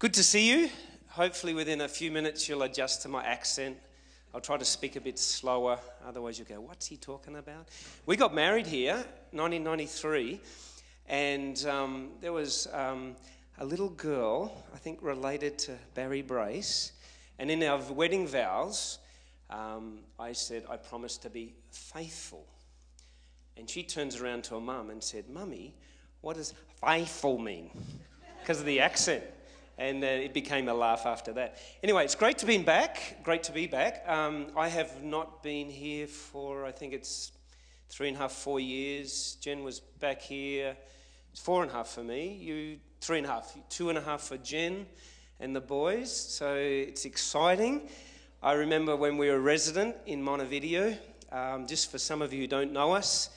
Good to see you. Hopefully, within a few minutes, you'll adjust to my accent. I'll try to speak a bit slower, otherwise, you'll go, What's he talking about? We got married here, 1993, and um, there was um, a little girl, I think related to Barry Brace, and in our wedding vows, um, I said, I promise to be faithful. And she turns around to her mum and said, Mummy, what does faithful mean? Because of the accent and uh, it became a laugh after that. Anyway, it's great to be back. Great to be back. Um, I have not been here for I think it's three and a half, four years. Jen was back here. It's four and a half for me. You three and a half. Two and a half for Jen and the boys. So it's exciting. I remember when we were resident in Montevideo. Um, just for some of you who don't know us,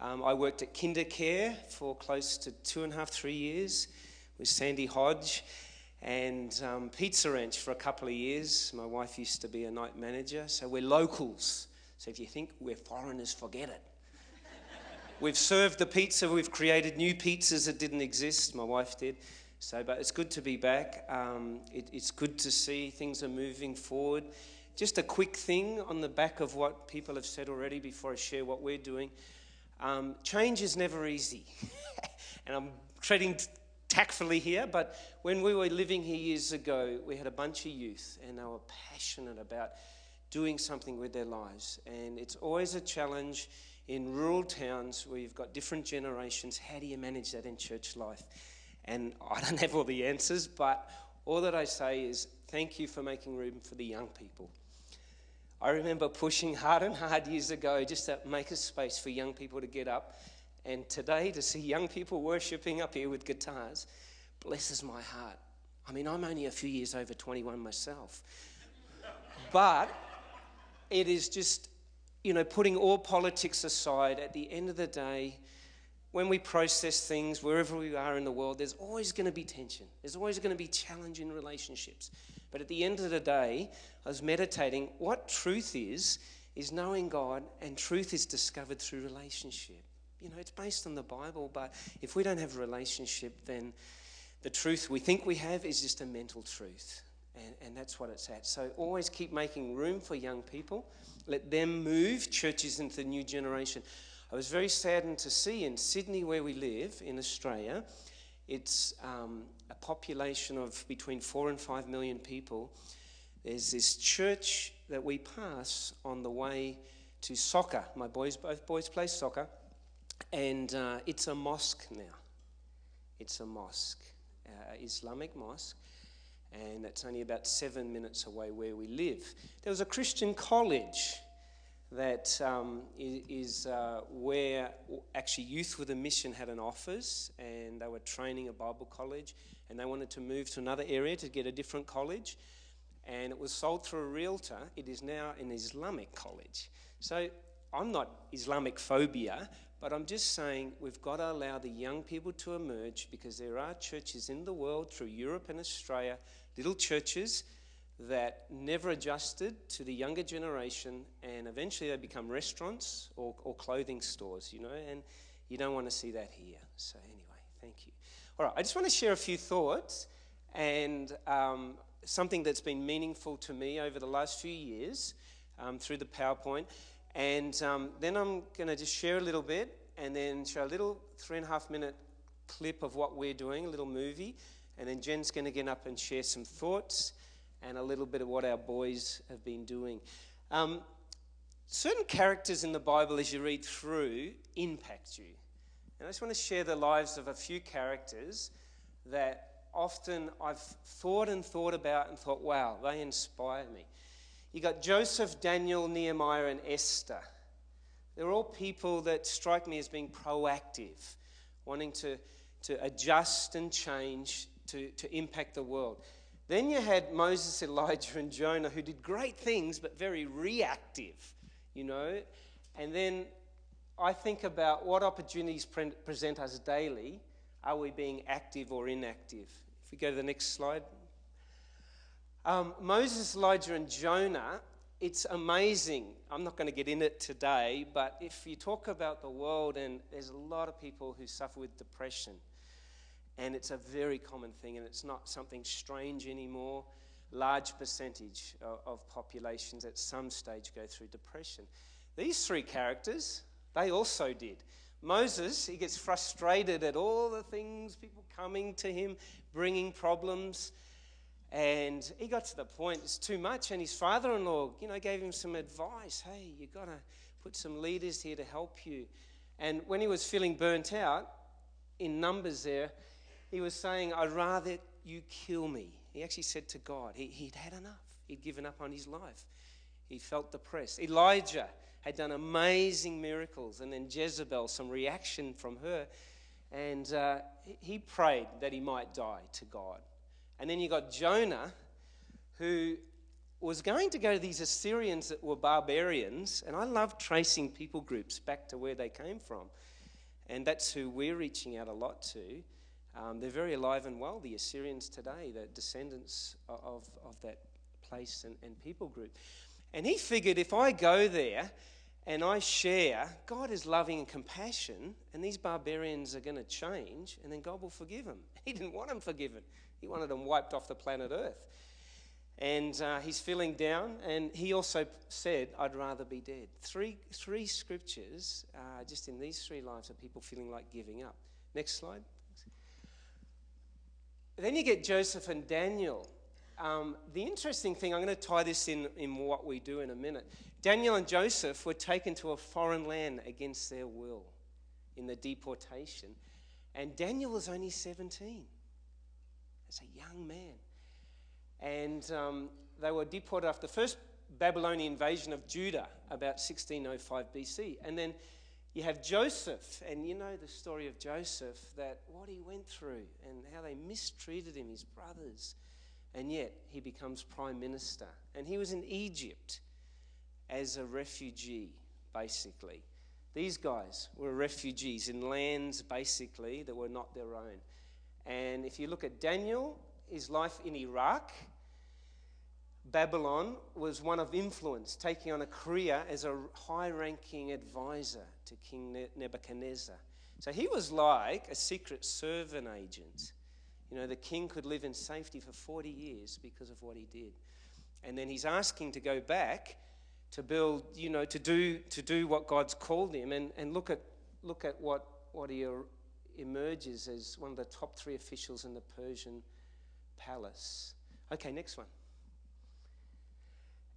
um, I worked at KinderCare for close to two and a half, three years with Sandy Hodge and um, Pizza Ranch for a couple of years. My wife used to be a night manager, so we're locals. So if you think we're foreigners, forget it. we've served the pizza, we've created new pizzas that didn't exist, my wife did. So, but it's good to be back. Um, it, it's good to see things are moving forward. Just a quick thing on the back of what people have said already before I share what we're doing. Um, change is never easy. and I'm treading tactfully here, but when we were living here years ago, we had a bunch of youth and they were passionate about doing something with their lives. And it's always a challenge in rural towns where you've got different generations. How do you manage that in church life? And I don't have all the answers, but all that I say is thank you for making room for the young people. I remember pushing hard and hard years ago just to make a space for young people to get up and today, to see young people worshipping up here with guitars blesses my heart. I mean, I'm only a few years over 21 myself. But it is just, you know, putting all politics aside, at the end of the day, when we process things wherever we are in the world, there's always going to be tension. There's always going to be challenge in relationships. But at the end of the day, I was meditating what truth is, is knowing God, and truth is discovered through relationship. You know, it's based on the Bible, but if we don't have a relationship, then the truth we think we have is just a mental truth. And, and that's what it's at. So always keep making room for young people. Let them move churches into the new generation. I was very saddened to see in Sydney, where we live in Australia, it's um, a population of between four and five million people. There's this church that we pass on the way to soccer. My boys, both boys play soccer. And uh, it's a mosque now. It's a mosque, uh, Islamic mosque, and it's only about seven minutes away where we live. There was a Christian college that um, is, uh, where actually Youth with a Mission had an office, and they were training a Bible college, and they wanted to move to another area to get a different college. And it was sold through a realtor. It is now an Islamic college. So I'm not Islamic phobia, but I'm just saying we've got to allow the young people to emerge because there are churches in the world, through Europe and Australia, little churches that never adjusted to the younger generation and eventually they become restaurants or, or clothing stores, you know, and you don't want to see that here. So, anyway, thank you. All right, I just want to share a few thoughts and um, something that's been meaningful to me over the last few years um, through the PowerPoint. And um, then I'm going to just share a little bit and then show a little three and a half minute clip of what we're doing, a little movie. And then Jen's going to get up and share some thoughts and a little bit of what our boys have been doing. Um, certain characters in the Bible, as you read through, impact you. And I just want to share the lives of a few characters that often I've thought and thought about and thought, wow, they inspire me. You got Joseph, Daniel, Nehemiah, and Esther. They're all people that strike me as being proactive, wanting to, to adjust and change to, to impact the world. Then you had Moses, Elijah, and Jonah who did great things but very reactive, you know. And then I think about what opportunities pre- present us daily. Are we being active or inactive? If we go to the next slide. Um, Moses, Elijah, and Jonah it's amazing. I'm not going to get in it today, but if you talk about the world, and there's a lot of people who suffer with depression, and it's a very common thing, and it's not something strange anymore. Large percentage of, populations at some stage go through depression. These three characters, they also did. Moses, he gets frustrated at all the things, people coming to him, bringing problems. And he got to the point, it's too much. And his father in law, you know, gave him some advice hey, you've got to put some leaders here to help you. And when he was feeling burnt out, in Numbers there, he was saying, I'd rather you kill me. He actually said to God, he, he'd had enough. He'd given up on his life. He felt depressed. Elijah had done amazing miracles, and then Jezebel, some reaction from her. And uh, he prayed that he might die to God. And then you got Jonah, who was going to go to these Assyrians that were barbarians. And I love tracing people groups back to where they came from. And that's who we're reaching out a lot to. Um, they're very alive and well, the Assyrians today, the descendants of, of that place and, and people group. And he figured if I go there and I share, God is loving and compassion, and these barbarians are going to change, and then God will forgive them. He didn't want them forgiven, he wanted them wiped off the planet Earth. And uh, he's feeling down, and he also said, I'd rather be dead. Three, three scriptures, uh, just in these three lives, of people feeling like giving up. Next slide. Then you get Joseph and Daniel. Um, the interesting thing, I'm going to tie this in, in what we do in a minute. Daniel and Joseph were taken to a foreign land against their will in the deportation. And Daniel was only 17 as a young man. And um, they were deported after the first Babylonian invasion of Judah about 1605 BC. And then you have Joseph, and you know the story of Joseph that what he went through and how they mistreated him, his brothers and yet he becomes prime minister. And he was in Egypt as a refugee, basically. These guys were refugees in lands, basically, that were not their own. And if you look at Daniel, his life in Iraq, Babylon was one of influence, taking on a career as a high ranking advisor to King Nebuchadnezzar. So he was like a secret servant agent. You know, the king could live in safety for 40 years because of what he did. And then he's asking to go back to build, you know, to do, to do what God's called him. And, and look at, look at what, what he er, emerges as one of the top three officials in the Persian palace. Okay, next one.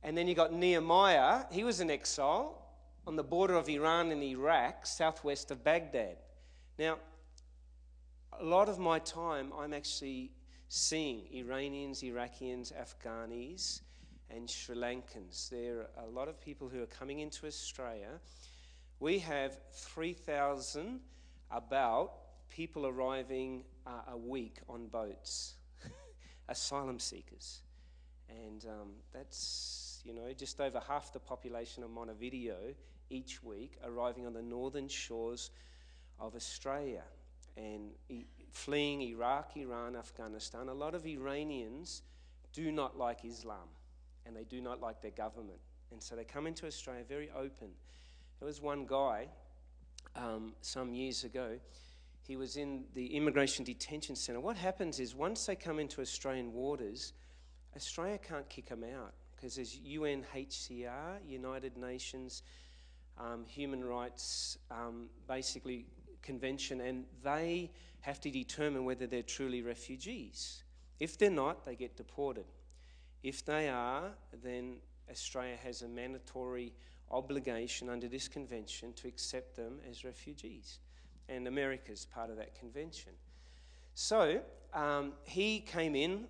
And then you got Nehemiah. He was in exile on the border of Iran and Iraq, southwest of Baghdad. Now, a lot of my time, I'm actually seeing Iranians, Iraqians, Afghanis, and Sri Lankans. There are a lot of people who are coming into Australia. We have 3,000 about people arriving uh, a week on boats, asylum seekers. And um, that's, you know, just over half the population of Montevideo each week arriving on the northern shores of Australia and fleeing Iraq, Iran, Afghanistan, a lot of Iranians do not like Islam and they do not like their government. And so they come into Australia very open. There was one guy um, some years ago, he was in the immigration detention centre. What happens is once they come into Australian waters, Australia can't kick them out because there's UNHCR, United Nations um, Human Rights, um, basically Convention, and they have to determine whether they're truly refugees. If they're not, they get deported. If they are, then Australia has a mandatory obligation under this convention to accept them as refugees. And America is part of that convention. So um, he came in,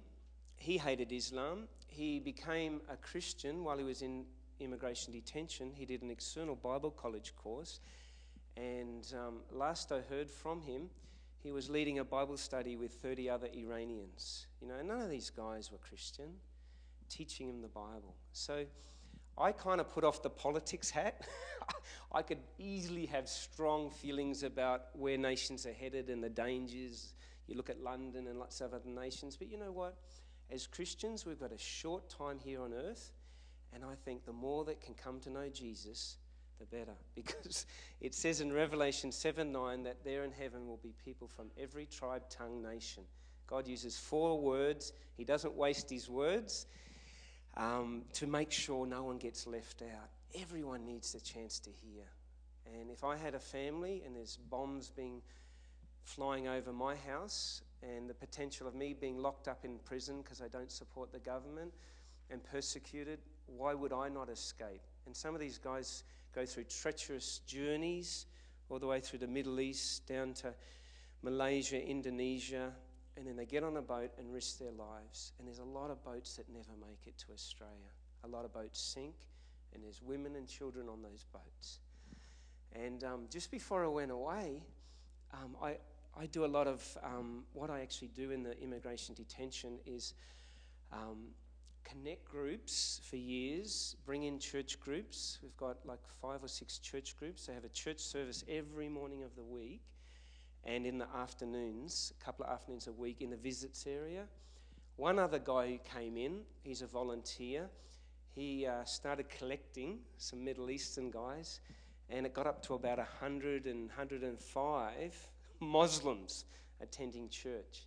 he hated Islam, he became a Christian while he was in immigration detention. He did an external Bible college course. And um, last I heard from him, he was leading a Bible study with 30 other Iranians. You know, none of these guys were Christian, teaching him the Bible. So I kind of put off the politics hat. I could easily have strong feelings about where nations are headed and the dangers. You look at London and lots of other nations. But you know what? As Christians, we've got a short time here on earth. And I think the more that can come to know Jesus, the better. Because it says in Revelation 7 9 that there in heaven will be people from every tribe, tongue, nation. God uses four words, He doesn't waste His words um, to make sure no one gets left out. Everyone needs the chance to hear. And if I had a family and there's bombs being flying over my house and the potential of me being locked up in prison because I don't support the government and persecuted, why would I not escape? And some of these guys go through treacherous journeys all the way through the Middle East, down to Malaysia, Indonesia, and then they get on a boat and risk their lives. And there's a lot of boats that never make it to Australia. A lot of boats sink, and there's women and children on those boats. And um, just before I went away, um, I, I do a lot of um, what I actually do in the immigration detention is um, connect groups for years, bring in church groups. We've got like five or six church groups. They have a church service every morning of the week and in the afternoons, a couple of afternoons a week in the visits area. One other guy who came in, he's a volunteer. He uh, started collecting some Middle Eastern guys, and it got up to about 100 and 105 Muslims attending church.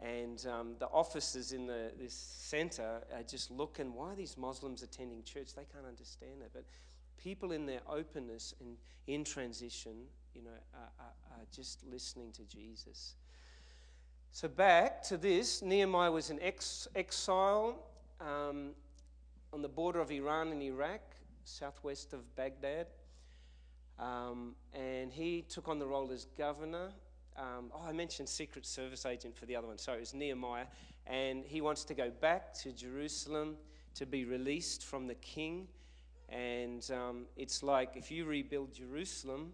And um, the officers in the, this center are just looking, why are these Muslims attending church? They can't understand it. But people in their openness and in transition, you know, are, are, are just listening to Jesus. So back to this, Nehemiah was in ex- exile um, on the border of Iran and Iraq, southwest of Baghdad. Um, and he took on the role as governor um, oh, I mentioned Secret Service agent for the other one. Sorry, it was Nehemiah. And he wants to go back to Jerusalem to be released from the king. And um, it's like if you rebuild Jerusalem,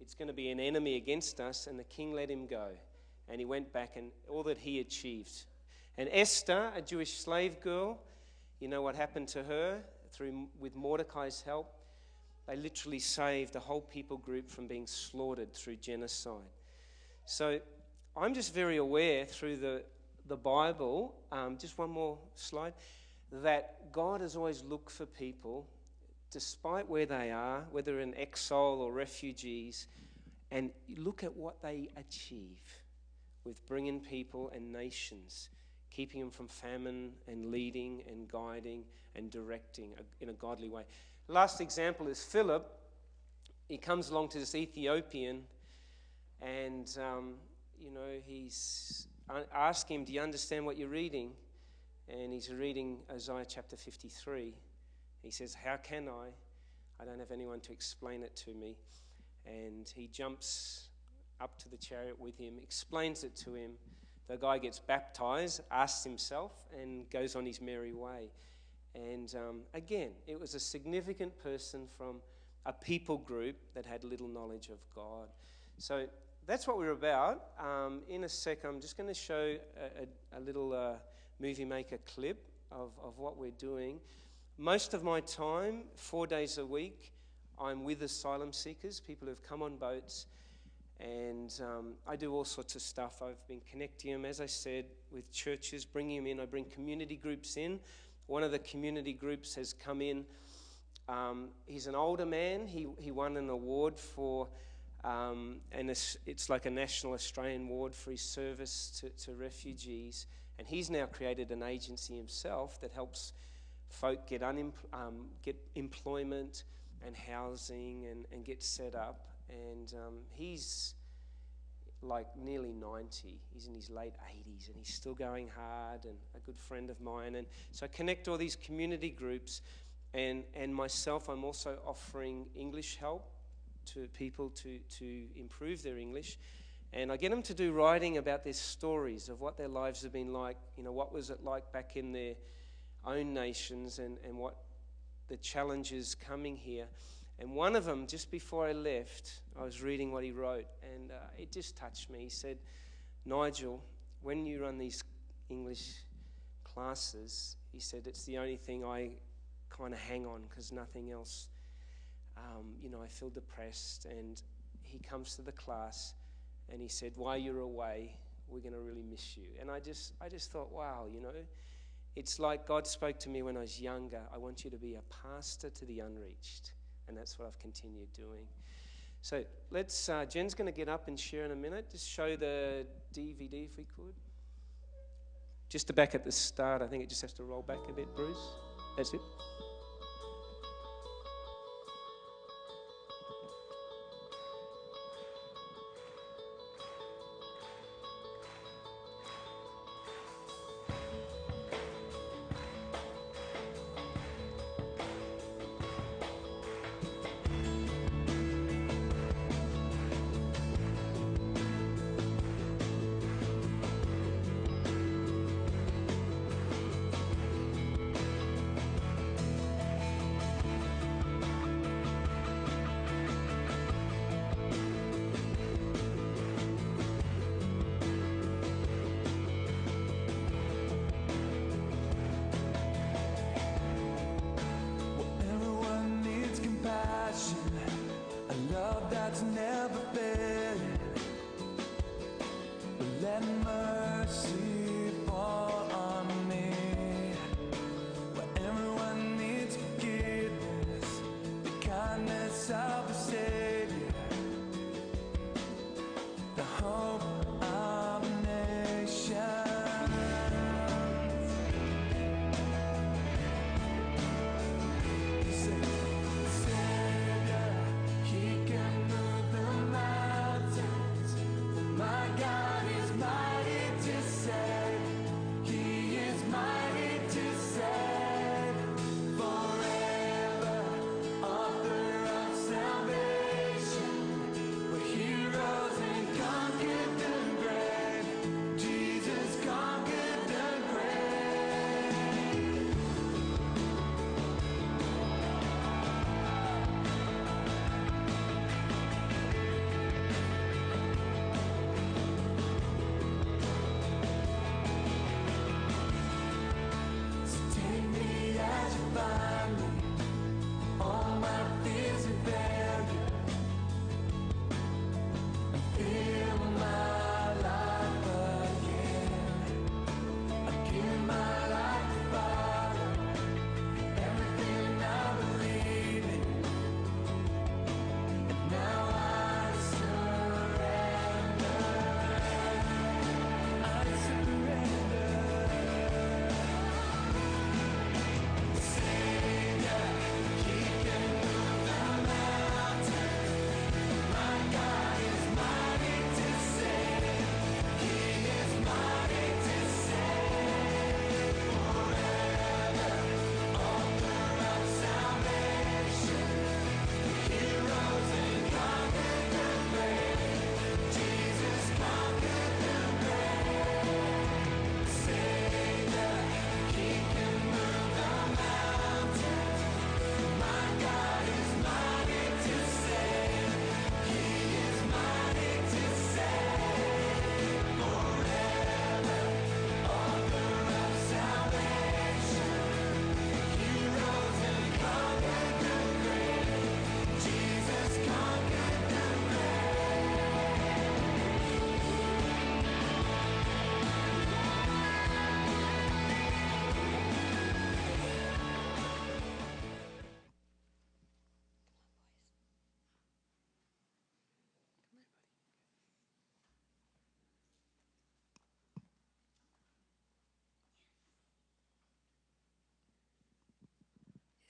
it's going to be an enemy against us. And the king let him go. And he went back and all that he achieved. And Esther, a Jewish slave girl, you know what happened to her through with Mordecai's help? They literally saved a whole people group from being slaughtered through genocide. So I'm just very aware through the, the Bible, um, just one more slide, that God has always looked for people, despite where they are, whether in exile or refugees, and look at what they achieve with bringing people and nations, keeping them from famine and leading and guiding and directing in a godly way. Last example is Philip. He comes along to this Ethiopian and, um, you know, he's asking him, Do you understand what you're reading? And he's reading Isaiah chapter 53. He says, How can I? I don't have anyone to explain it to me. And he jumps up to the chariot with him, explains it to him. The guy gets baptized, asks himself, and goes on his merry way. And um, again, it was a significant person from a people group that had little knowledge of God. So that's what we're about. Um, in a sec, I'm just going to show a, a, a little uh, movie maker clip of, of what we're doing. Most of my time, four days a week, I'm with asylum seekers, people who've come on boats, and um, I do all sorts of stuff. I've been connecting them, as I said, with churches, bringing them in. I bring community groups in. One of the community groups has come in. Um, he's an older man. He, he won an award for um, and it's, it's, like a national Australian Award for his service to, to refugees. And he's now created an agency himself that helps folk get, unem- um, get employment and housing and, and get set up. And um, he's like nearly 90. He's in his late 80s and he's still going hard and a good friend of mine. And so I connect all these community groups. And, and myself, I'm also offering English help to people to, to improve their English. And I get them to do writing about their stories of what their lives have been like. You know, what was it like back in their own nations and, and what the challenges coming here. And one of them, just before I left, I was reading what he wrote, and uh, it just touched me. He said, Nigel, when you run these English classes, he said, it's the only thing I kind of hang on because nothing else um, you know, I feel depressed. And he comes to the class and he said, While you're away, we're going to really miss you. And I just, I just thought, wow, you know, It's like God spoke to me when I was younger. I want you to be a pastor to the unreached. And that's what I've continued doing. So let's, uh, Jen's going to get up and share in a minute. Just show the DVD if we could. Just to back at the start, I think it just has to roll back a bit, Bruce. That's it.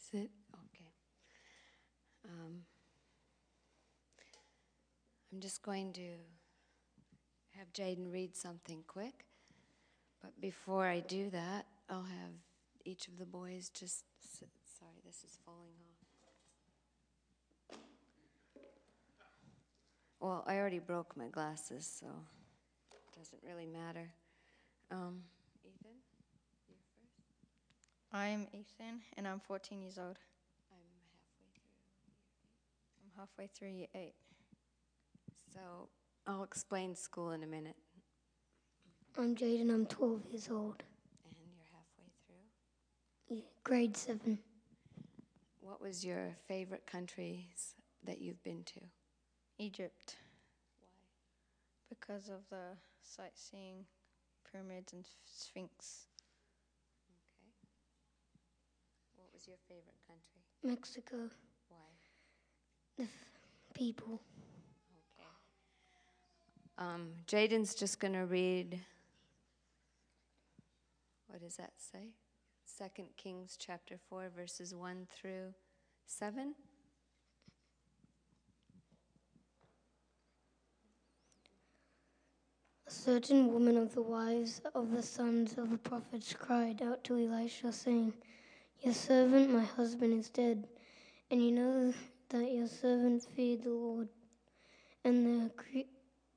Is it? Okay. Um, I'm just going to have Jaden read something quick. But before I do that, I'll have each of the boys just. Sit. Sorry, this is falling off. Well, I already broke my glasses, so it doesn't really matter. Um. I'm Ethan and I'm 14 years old. I'm halfway through. I'm halfway through year 8. So I'll explain school in a minute. I'm Jaden, I'm 12 years old, And you're halfway through. yeah, grade 7. What was your favorite countries that you've been to? Egypt Why? because of the sightseeing, pyramids, and sphinx. Okay. Your favorite country? Mexico, Why? the f- people. Okay. Um, Jaden's just going to read. What does that say? Second Kings chapter four, verses one through seven. A certain woman of the wives of the sons of the prophets cried out to Elisha, saying, Your servant, my husband, is dead, and you know that your servant feared the Lord, and the cre-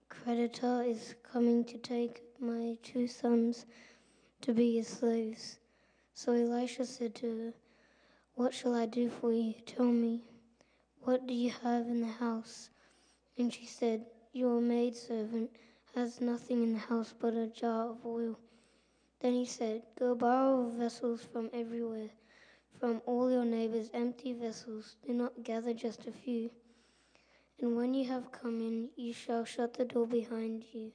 creditor is coming to take my two sons to be his slaves. So Elisha said to her, What shall I do for you? Tell me, what do you have in the house? And she said, Your maidservant has nothing in the house but a jar of oil. Then he said, Go borrow vessels from everywhere, from all your neighbors, empty vessels. Do not gather just a few. And when you have come in, you shall shut the door behind you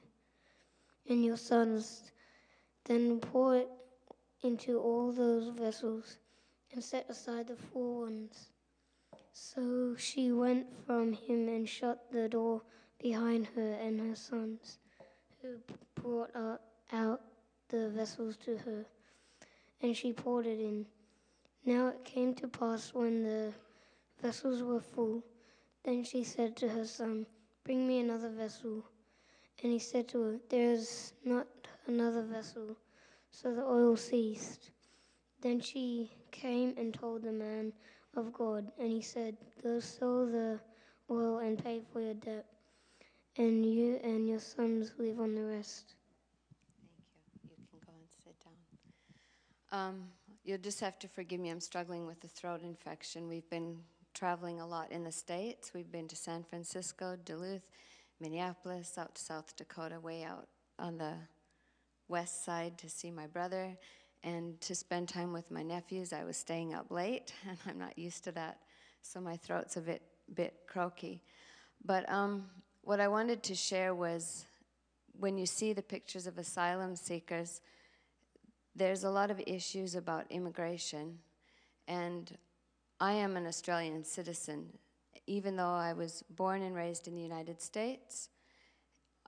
and your sons. Then pour it into all those vessels and set aside the full ones. So she went from him and shut the door behind her and her sons, who brought out, the vessels to her, and she poured it in. Now it came to pass when the vessels were full, then she said to her son, Bring me another vessel. And he said to her, There is not another vessel. So the oil ceased. Then she came and told the man of God, and he said, Go sell the oil and pay for your debt, and you and your sons live on the rest. Thank you. You can go and sit down. Um, you'll just have to forgive me. I'm struggling with a throat infection. We've been traveling a lot in the States. We've been to San Francisco, Duluth, Minneapolis, out to South Dakota, way out on the west side to see my brother and to spend time with my nephews. I was staying up late, and I'm not used to that, so my throat's a bit, bit croaky. But um, what I wanted to share was when you see the pictures of asylum seekers, there's a lot of issues about immigration. And I am an Australian citizen. Even though I was born and raised in the United States,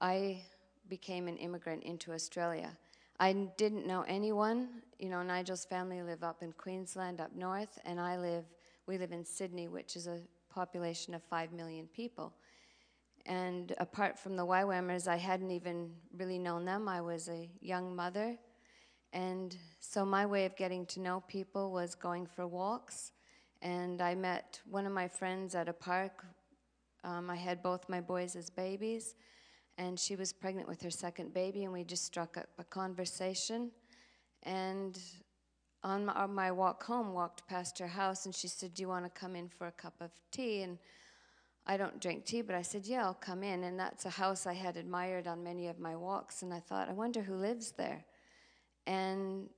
I became an immigrant into Australia. I didn't know anyone. You know, Nigel's family live up in Queensland, up north, and I live, we live in Sydney, which is a population of 5 million people. And apart from the YWAMers, I hadn't even really known them. I was a young mother. And so my way of getting to know people was going for walks. And I met one of my friends at a park. Um, I had both my boys as babies, and she was pregnant with her second baby, and we just struck up a conversation. And on my, on my walk home, walked past her house, and she said, "Do you want to come in for a cup of tea?" And I don't drink tea, but I said, Yeah, I'll come in. And that's a house I had admired on many of my walks. And I thought, I wonder who lives there. And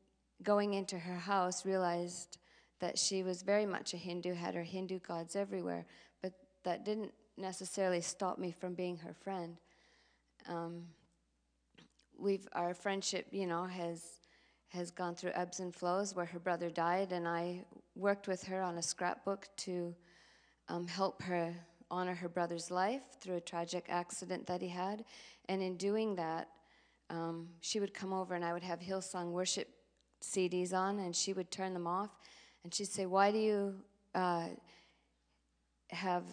going into her house, realized that she was very much a Hindu, had her Hindu gods everywhere, but that didn't necessarily stop me from being her friend. Um, we've our friendship, you know, has has gone through ebbs and flows. Where her brother died, and I worked with her on a scrapbook to um, help her honor her brother's life through a tragic accident that he had. And in doing that, um, she would come over and I would have Hillsong worship CDs on, and she would turn them off. And she'd say, Why do you uh, have,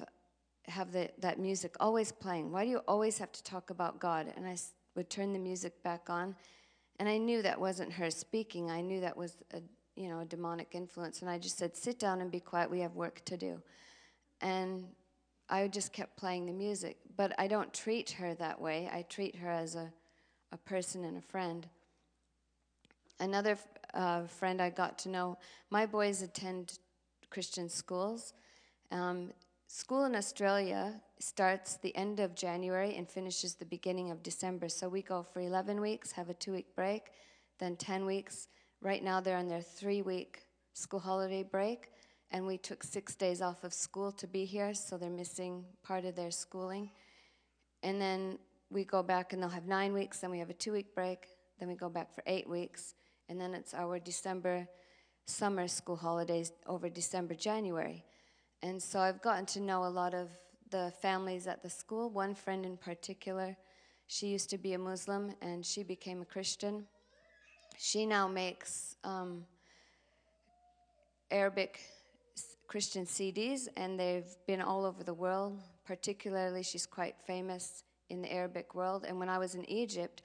have the, that music always playing? Why do you always have to talk about God? And I would turn the music back on. And I knew that wasn't her speaking. I knew that was a, you know, a demonic influence. And I just said, Sit down and be quiet. We have work to do. And I just kept playing the music. But I don't treat her that way. I treat her as a, a person and a friend. Another uh, friend I got to know, my boys attend Christian schools. Um, school in Australia starts the end of January and finishes the beginning of December. So we go for 11 weeks, have a two week break, then 10 weeks. Right now they're on their three week school holiday break, and we took six days off of school to be here, so they're missing part of their schooling. And then we go back and they'll have nine weeks, then we have a two week break, then we go back for eight weeks, and then it's our December summer school holidays over December, January. And so I've gotten to know a lot of the families at the school. One friend in particular, she used to be a Muslim and she became a Christian. She now makes um, Arabic Christian CDs, and they've been all over the world. Particularly, she's quite famous in the Arabic world. And when I was in Egypt,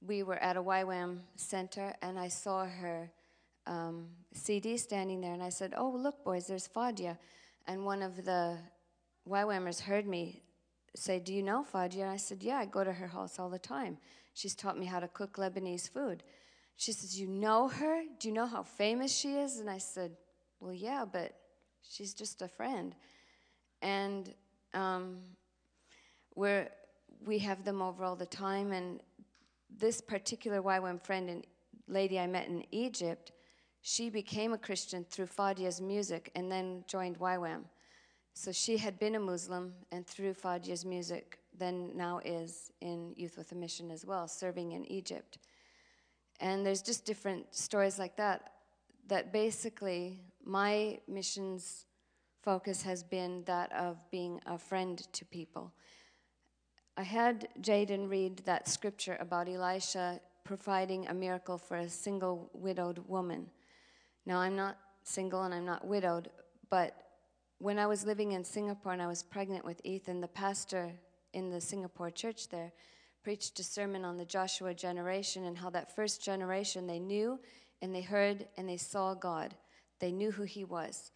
we were at a YWAM center, and I saw her um, CD standing there, and I said, "Oh, look, boys, there's Fadia." And one of the YWAMers heard me say, "Do you know Fadia?" And I said, "Yeah, I go to her house all the time. She's taught me how to cook Lebanese food." She says, "You know her? Do you know how famous she is?" And I said, "Well, yeah, but she's just a friend." And um, we're we have them over all the time, and this particular YWAM friend and lady I met in Egypt, she became a Christian through Fadia's music and then joined YWAM. So she had been a Muslim and through Fadia's music, then now is in Youth with a Mission as well, serving in Egypt. And there's just different stories like that. That basically, my missions focus has been that of being a friend to people. I had Jaden read that scripture about Elisha providing a miracle for a single widowed woman. Now, I'm not single and I'm not widowed, but when I was living in Singapore and I was pregnant with Ethan, the pastor in the Singapore church there preached a sermon on the Joshua generation and how that first generation they knew and they heard and they saw God. They knew who He was.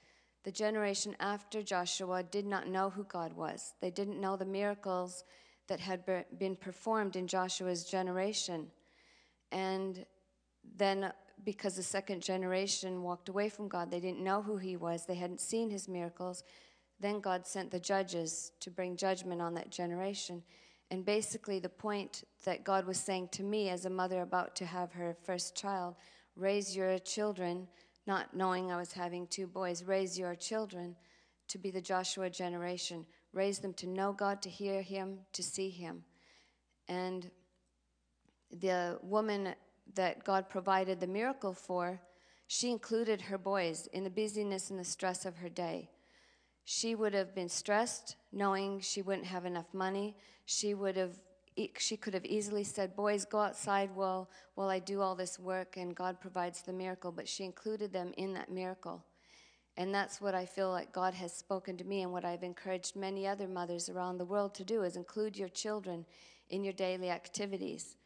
The generation after Joshua did not know who God was, they didn't know the miracles that had been performed in Joshua's generation. And then, uh, because the second generation walked away from God, they didn't know who He was, they hadn't seen His miracles. Then God sent the judges to bring judgment on that generation. And basically, the point that God was saying to me as a mother about to have her first child raise your children, not knowing I was having two boys, raise your children to be the Joshua generation. Raise them to know God, to hear Him, to see Him. And the woman that God provided the miracle for, she included her boys in the busyness and the stress of her day. She would have been stressed knowing she wouldn't have enough money. She would have she could have easily said, "Boys, go outside while while I do all this work and God provides the miracle," but she included them in that miracle. And that's what I feel like God has spoken to me and what I've encouraged many other mothers around the world to do is include your children in your daily activities.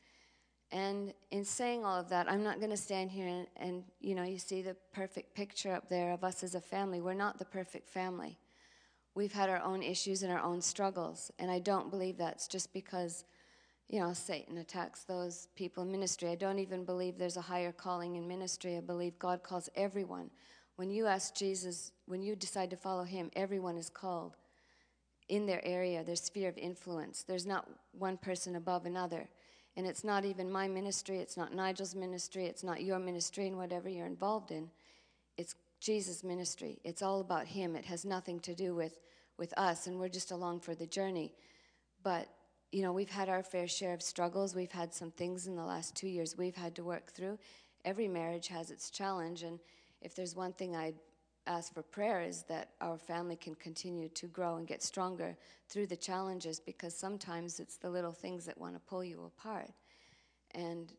And in saying all of that, I'm not going to stand here and, and, you know, you see the perfect picture up there of us as a family. We're not the perfect family. We've had our own issues and our own struggles. And I don't believe that's just because, you know, Satan attacks those people in ministry. I don't even believe there's a higher calling in ministry. I believe God calls everyone. When you ask Jesus, when you decide to follow him, everyone is called in their area, their sphere of influence. There's not one person above another. And it's not even my ministry, it's not Nigel's ministry, it's not your ministry and whatever you're involved in. It's Jesus' ministry. It's all about him. It has nothing to do with, with us, and we're just along for the journey. But, you know, we've had our fair share of struggles. We've had some things in the last two years we've had to work through. Every marriage has its challenge, and if there's one thing I'd ask for prayer is that our family can continue to grow and get stronger through the challenges because sometimes it's the little things that want to pull you apart. And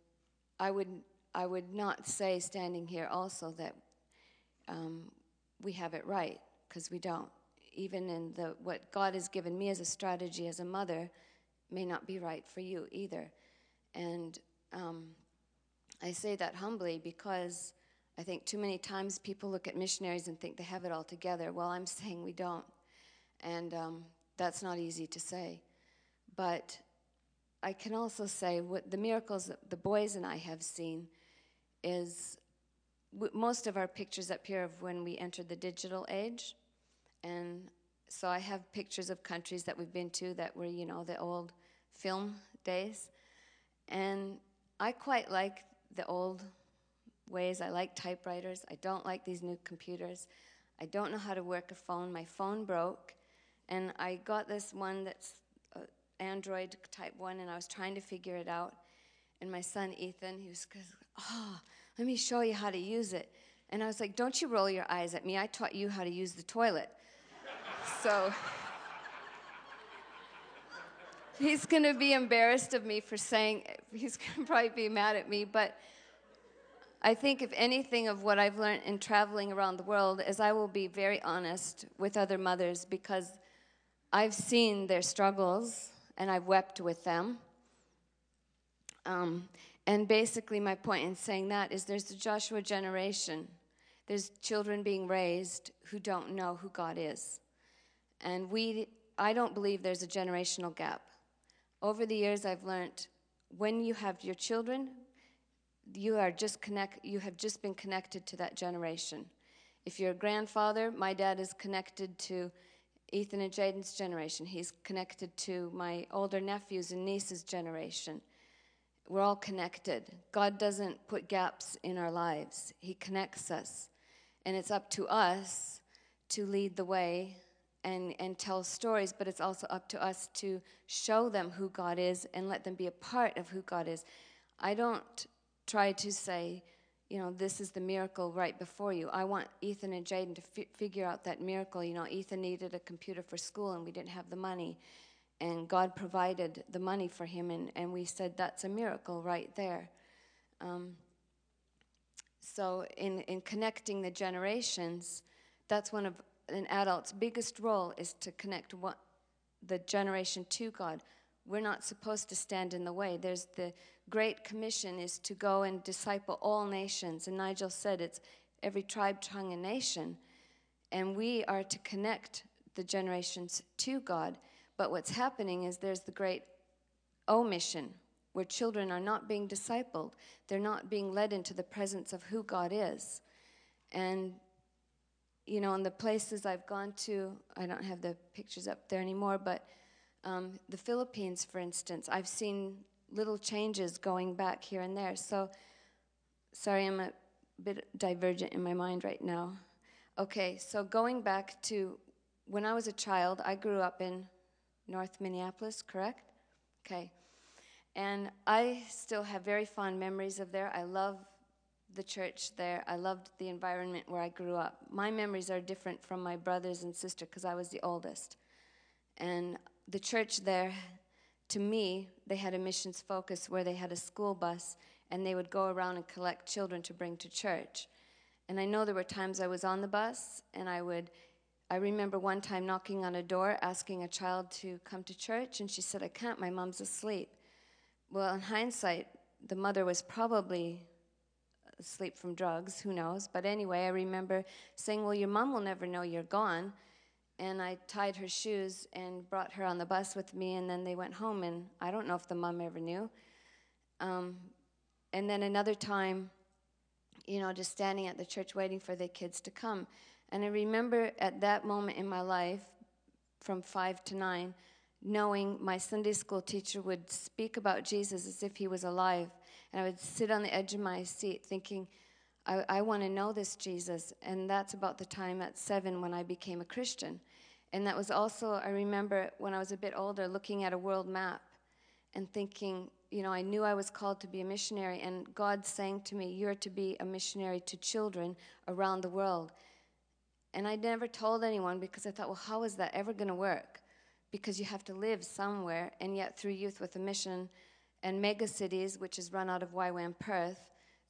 I would, I would not say standing here also that um, we have it right because we don't. Even in the what God has given me as a strategy as a mother may not be right for you either. And um, I say that humbly because I think too many times people look at missionaries and think they have it all together. Well, I'm saying we don't. And um, that's not easy to say. But I can also say what the miracles that the boys and I have seen is most of our pictures up here of when we entered the digital age. And so I have pictures of countries that we've been to that were, you know, the old film days. And I quite like the old ways. I like typewriters. I don't like these new computers. I don't know how to work a phone. My phone broke. And I got this one that's uh, Android type one, and I was trying to figure it out. And my son Ethan, he was, oh, let me show you how to use it. And I was like, Don't you roll your eyes at me. I taught you how to use the toilet. so he's going to be embarrassed of me for saying, he's going to probably be mad at me. But I think, if anything, of what I've learned in traveling around the world is I will be very honest with other mothers because I've seen their struggles and I've wept with them. Um, and basically, my point in saying that is there's the Joshua generation. There's children being raised who don't know who God is. And we, I don't believe there's a generational gap. Over the years, I've learned when you have your children, you are just connect, you have just been connected to that generation. If you're a grandfather, my dad is connected to Ethan and Jaden's generation. He's connected to my older nephews and nieces' generation. We're all connected. God doesn't put gaps in our lives, He connects us. And it's up to us to lead the way and, and tell stories, but it's also up to us to show them who God is and let them be a part of who God is. I don't try to say, you know, this is the miracle right before you. I want Ethan and Jaden to fi- figure out that miracle. You know, Ethan needed a computer for school and we didn't have the money. And God provided the money for him, and, and we said, that's a miracle right there. Um, so, in, in connecting the generations, that's one of an adult's biggest role is to connect the generation to God. We're not supposed to stand in the way. There's the Great Commission is to go and disciple all nations. And Nigel said it's every tribe, tongue, and nation. And we are to connect the generations to God. But what's happening is there's the great omission where children are not being discipled, they're not being led into the presence of who God is. And, you know, in the places I've gone to, I don't have the pictures up there anymore, but um, the Philippines, for instance, I've seen little changes going back here and there. So, sorry, I'm a bit divergent in my mind right now. Okay, so going back to when I was a child, I grew up in North Minneapolis, correct? Okay. And I still have very fond memories of there. I love the church there. I loved the environment where I grew up. My memories are different from my brothers and sister because I was the oldest. And the church there, to me, they had a missions focus where they had a school bus and they would go around and collect children to bring to church. And I know there were times I was on the bus and I would I remember one time knocking on a door asking a child to come to church, and she said, I can't, my mom's asleep. Well, in hindsight, the mother was probably asleep from drugs, who knows. But anyway, I remember saying, Well, your mom will never know you're gone. And I tied her shoes and brought her on the bus with me, and then they went home, and I don't know if the mom ever knew. Um, and then another time, you know, just standing at the church waiting for the kids to come. And I remember at that moment in my life, from five to nine, knowing my Sunday school teacher would speak about Jesus as if he was alive. And I would sit on the edge of my seat thinking, I, I want to know this Jesus. And that's about the time at seven when I became a Christian. And that was also, I remember when I was a bit older, looking at a world map and thinking, you know, I knew I was called to be a missionary, and God saying to me, You're to be a missionary to children around the world. And I never told anyone because I thought, well, how is that ever going to work? Because you have to live somewhere, and yet through Youth with a Mission and Mega Cities, which is run out of YWAM Perth,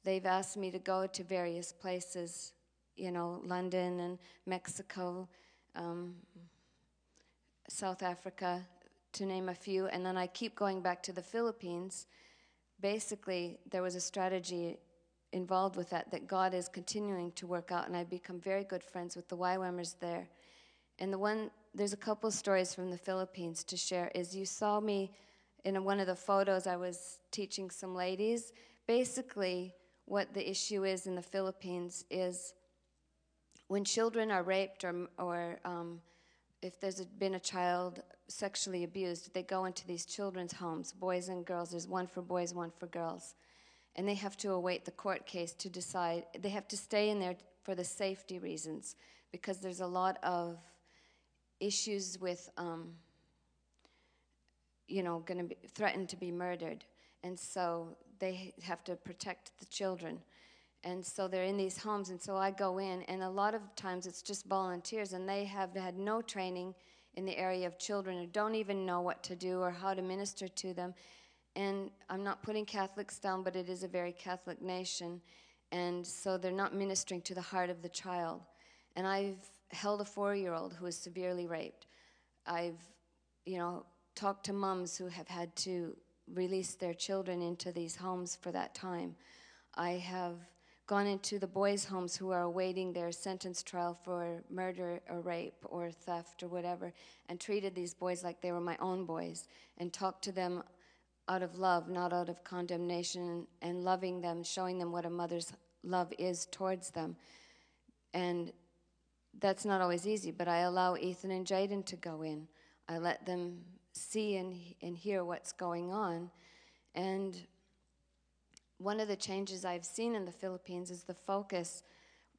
they've asked me to go to various places, you know, London and Mexico, um, South Africa, to name a few. And then I keep going back to the Philippines. Basically, there was a strategy involved with that that God is continuing to work out, and I've become very good friends with the YWAMers there. And the one, there's a couple stories from the Philippines to share. Is you saw me in one of the photos, I was teaching some ladies. Basically, what the issue is in the Philippines is when children are raped or, or um, if there's been a child sexually abused, they go into these children's homes, boys and girls. There's one for boys, one for girls and they have to await the court case to decide. They have to stay in there for the safety reasons because there's a lot of issues with, um, you know, going to be threatened to be murdered, and so they have to protect the children. And so they're in these homes, and so I go in, and a lot of times it's just volunteers, and they have had no training in the area of children or don't even know what to do or how to minister to them. And I'm not putting Catholics down, but it is a very Catholic nation. And so they're not ministering to the heart of the child. And I've held a four year old who was severely raped. I've, you know, talked to moms who have had to release their children into these homes for that time. I have gone into the boys' homes who are awaiting their sentence trial for murder or rape or theft or whatever and treated these boys like they were my own boys and talked to them out of love, not out of condemnation, and loving them, showing them what a mother's love is towards them. And that's not always easy, but I allow Ethan and Jaden to go in. I let them see and, and hear what's going on. And one of the changes I've seen in the Philippines is the focus.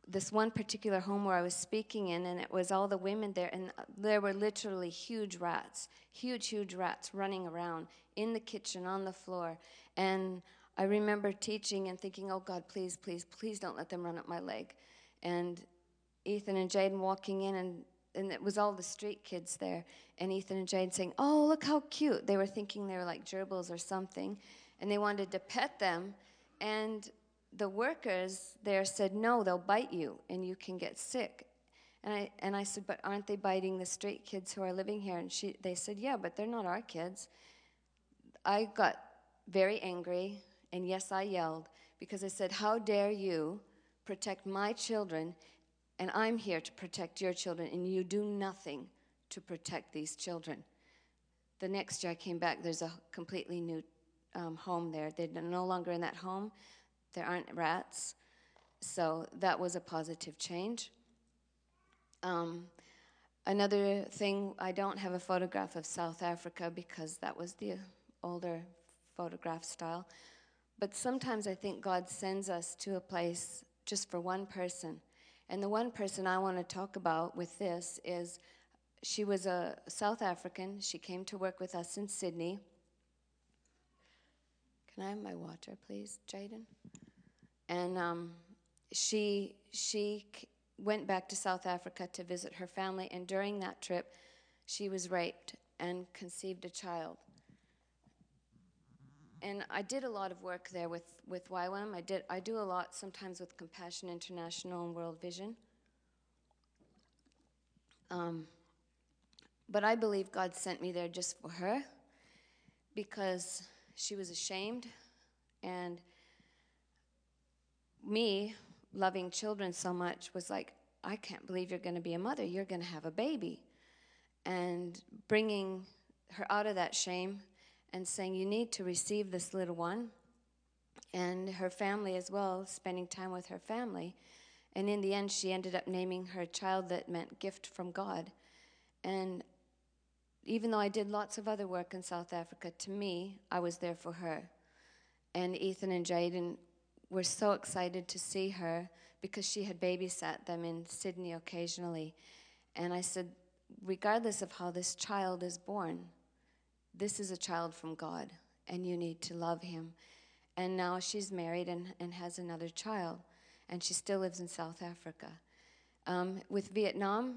This one particular home where I was speaking in, and it was all the women there, and there were literally huge rats, huge, huge rats running around in the kitchen, on the floor. And I remember teaching and thinking, oh God, please, please, please don't let them run up my leg. And Ethan and Jaden walking in, and, and it was all the street kids there. And Ethan and Jaden saying, oh, look how cute. They were thinking they were like gerbils or something. And they wanted to pet them. And the workers there said, no, they'll bite you and you can get sick. And I, and I said, but aren't they biting the street kids who are living here? And she, they said, yeah, but they're not our kids. I got very angry, and yes, I yelled because I said, How dare you protect my children, and I'm here to protect your children, and you do nothing to protect these children. The next year I came back, there's a completely new um, home there. They're no longer in that home, there aren't rats. So that was a positive change. Um, another thing, I don't have a photograph of South Africa because that was the older photograph style. But sometimes I think God sends us to a place just for one person. And the one person I want to talk about with this is she was a South African. She came to work with us in Sydney. Can I have my water, please, Jaden? And um, she she went back to South Africa to visit her family, and during that trip, she was raped and conceived a child and I did a lot of work there with, with YWAM. I, did, I do a lot sometimes with Compassion International and World Vision. Um, but I believe God sent me there just for her because she was ashamed and me loving children so much was like i can't believe you're going to be a mother you're going to have a baby and bringing her out of that shame and saying, You need to receive this little one. And her family as well, spending time with her family. And in the end, she ended up naming her child that meant gift from God. And even though I did lots of other work in South Africa, to me, I was there for her. And Ethan and Jaden were so excited to see her because she had babysat them in Sydney occasionally. And I said, regardless of how this child is born, this is a child from God, and you need to love him. And now she's married and, and has another child, and she still lives in South Africa. Um, with Vietnam,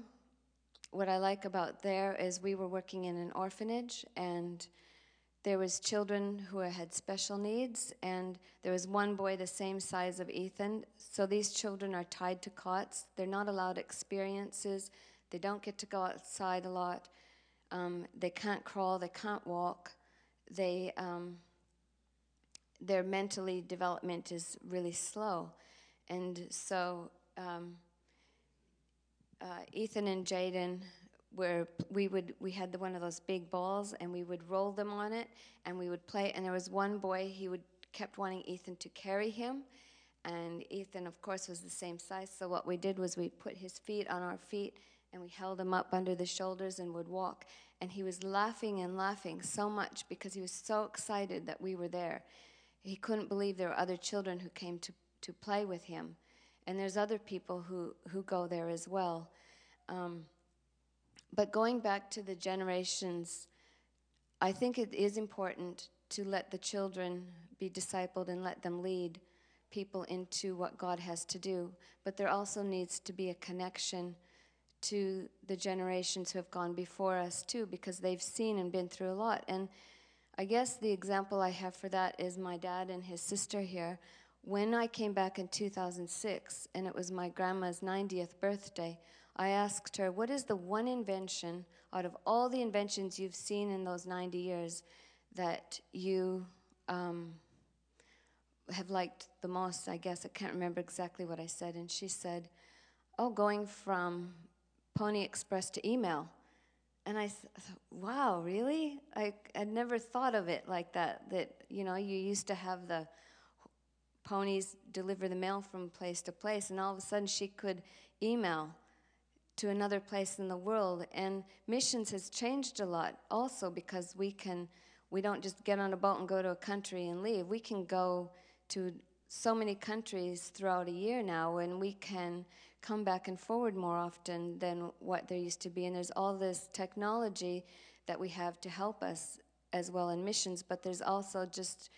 what I like about there is we were working in an orphanage, and there was children who had special needs, and there was one boy the same size of Ethan. So these children are tied to cots. They're not allowed experiences. They don't get to go outside a lot. Um, they can't crawl, they can't walk. They, um, their mentally development is really slow. And so um, uh, Ethan and Jaden where we would we had the, one of those big balls and we would roll them on it and we would play and there was one boy he would kept wanting Ethan to carry him and Ethan of course was the same size so what we did was we put his feet on our feet and we held him up under the shoulders and would walk. And he was laughing and laughing so much because he was so excited that we were there. He couldn't believe there were other children who came to, to play with him. And there's other people who, who go there as well. Um, but going back to the generations, I think it is important to let the children be discipled and let them lead people into what God has to do. But there also needs to be a connection to the generations who have gone before us, too, because they've seen and been through a lot. And I guess the example I have for that is my dad and his sister here. When I came back in 2006, and it was my grandma's 90th birthday, I asked her, What is the one invention out of all the inventions you've seen in those 90 years that you um, have liked the most? I guess I can't remember exactly what I said. And she said, Oh, going from Pony Express to email. And I th- thought, wow, really? I had never thought of it like that. That, you know, you used to have the ponies deliver the mail from place to place, and all of a sudden she could email to another place in the world. And missions has changed a lot also because we can, we don't just get on a boat and go to a country and leave. We can go to so many countries throughout a year now, and we can come back and forward more often than what there used to be. And there's all this technology that we have to help us as well in missions, but there's also just,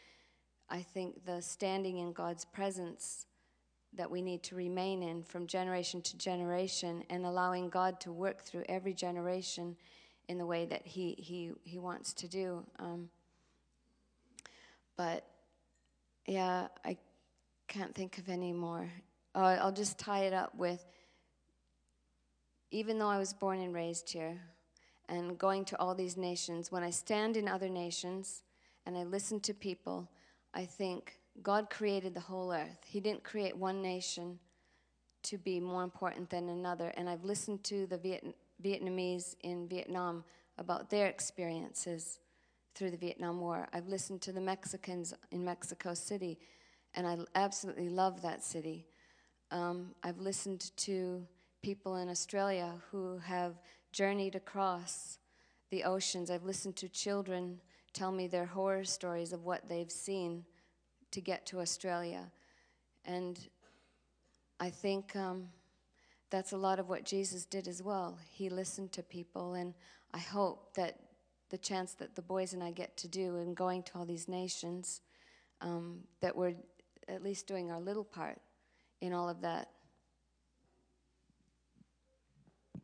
I think, the standing in God's presence that we need to remain in from generation to generation and allowing God to work through every generation in the way that He, he, he wants to do. Um, but yeah, I can't think of any more. Uh, I'll just tie it up with even though I was born and raised here and going to all these nations, when I stand in other nations and I listen to people, I think God created the whole earth. He didn't create one nation to be more important than another. And I've listened to the Viet- Vietnamese in Vietnam about their experiences through the Vietnam War. I've listened to the Mexicans in Mexico City, and I absolutely love that city. Um, I've listened to people in Australia who have journeyed across the oceans. I've listened to children tell me their horror stories of what they've seen to get to Australia. And I think um, that's a lot of what Jesus did as well. He listened to people, and I hope that the chance that the boys and I get to do in going to all these nations, um, that we're at least doing our little part in all of that.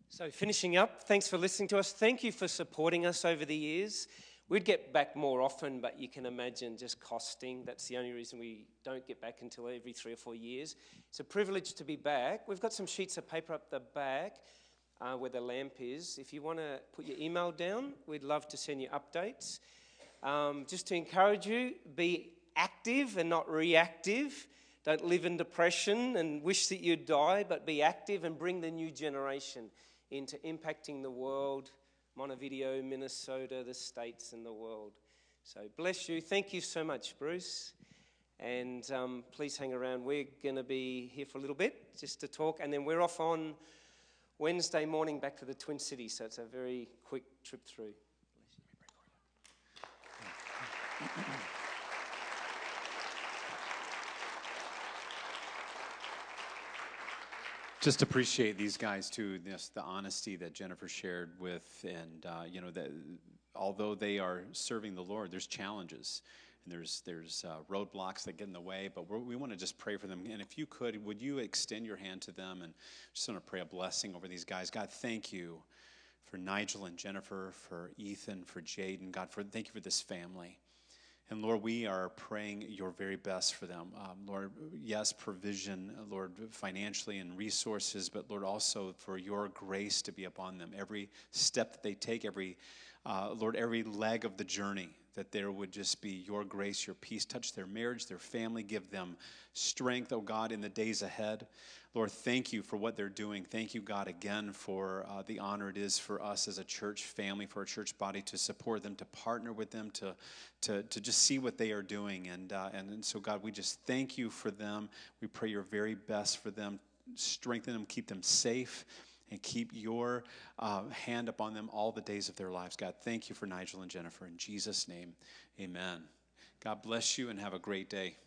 So, finishing up, thanks for listening to us. Thank you for supporting us over the years. We'd get back more often, but you can imagine just costing. That's the only reason we don't get back until every three or four years. It's a privilege to be back. We've got some sheets of paper up the back uh, where the lamp is. If you want to put your email down, we'd love to send you updates. Um, just to encourage you, be active and not reactive. Don't live in depression and wish that you'd die, but be active and bring the new generation into impacting the world, Montevideo, Minnesota, the States, and the world. So bless you. Thank you so much, Bruce. And um, please hang around. We're going to be here for a little bit just to talk, and then we're off on Wednesday morning back to the Twin Cities. So it's a very quick trip through. Just appreciate these guys too. This the honesty that Jennifer shared with, and uh, you know that although they are serving the Lord, there's challenges and there's there's uh, roadblocks that get in the way. But we want to just pray for them. And if you could, would you extend your hand to them and just want to pray a blessing over these guys? God, thank you for Nigel and Jennifer, for Ethan, for Jaden. God, for thank you for this family. And Lord, we are praying your very best for them. Um, Lord, yes, provision, Lord, financially and resources, but Lord, also for your grace to be upon them. Every step that they take, every, uh, Lord, every leg of the journey, that there would just be your grace, your peace. Touch their marriage, their family, give them strength, oh God, in the days ahead. Lord, thank you for what they're doing. Thank you, God, again for uh, the honor it is for us as a church family, for a church body to support them, to partner with them, to, to, to just see what they are doing. And, uh, and, and so, God, we just thank you for them. We pray your very best for them. Strengthen them, keep them safe, and keep your uh, hand upon them all the days of their lives. God, thank you for Nigel and Jennifer. In Jesus' name, amen. God bless you and have a great day.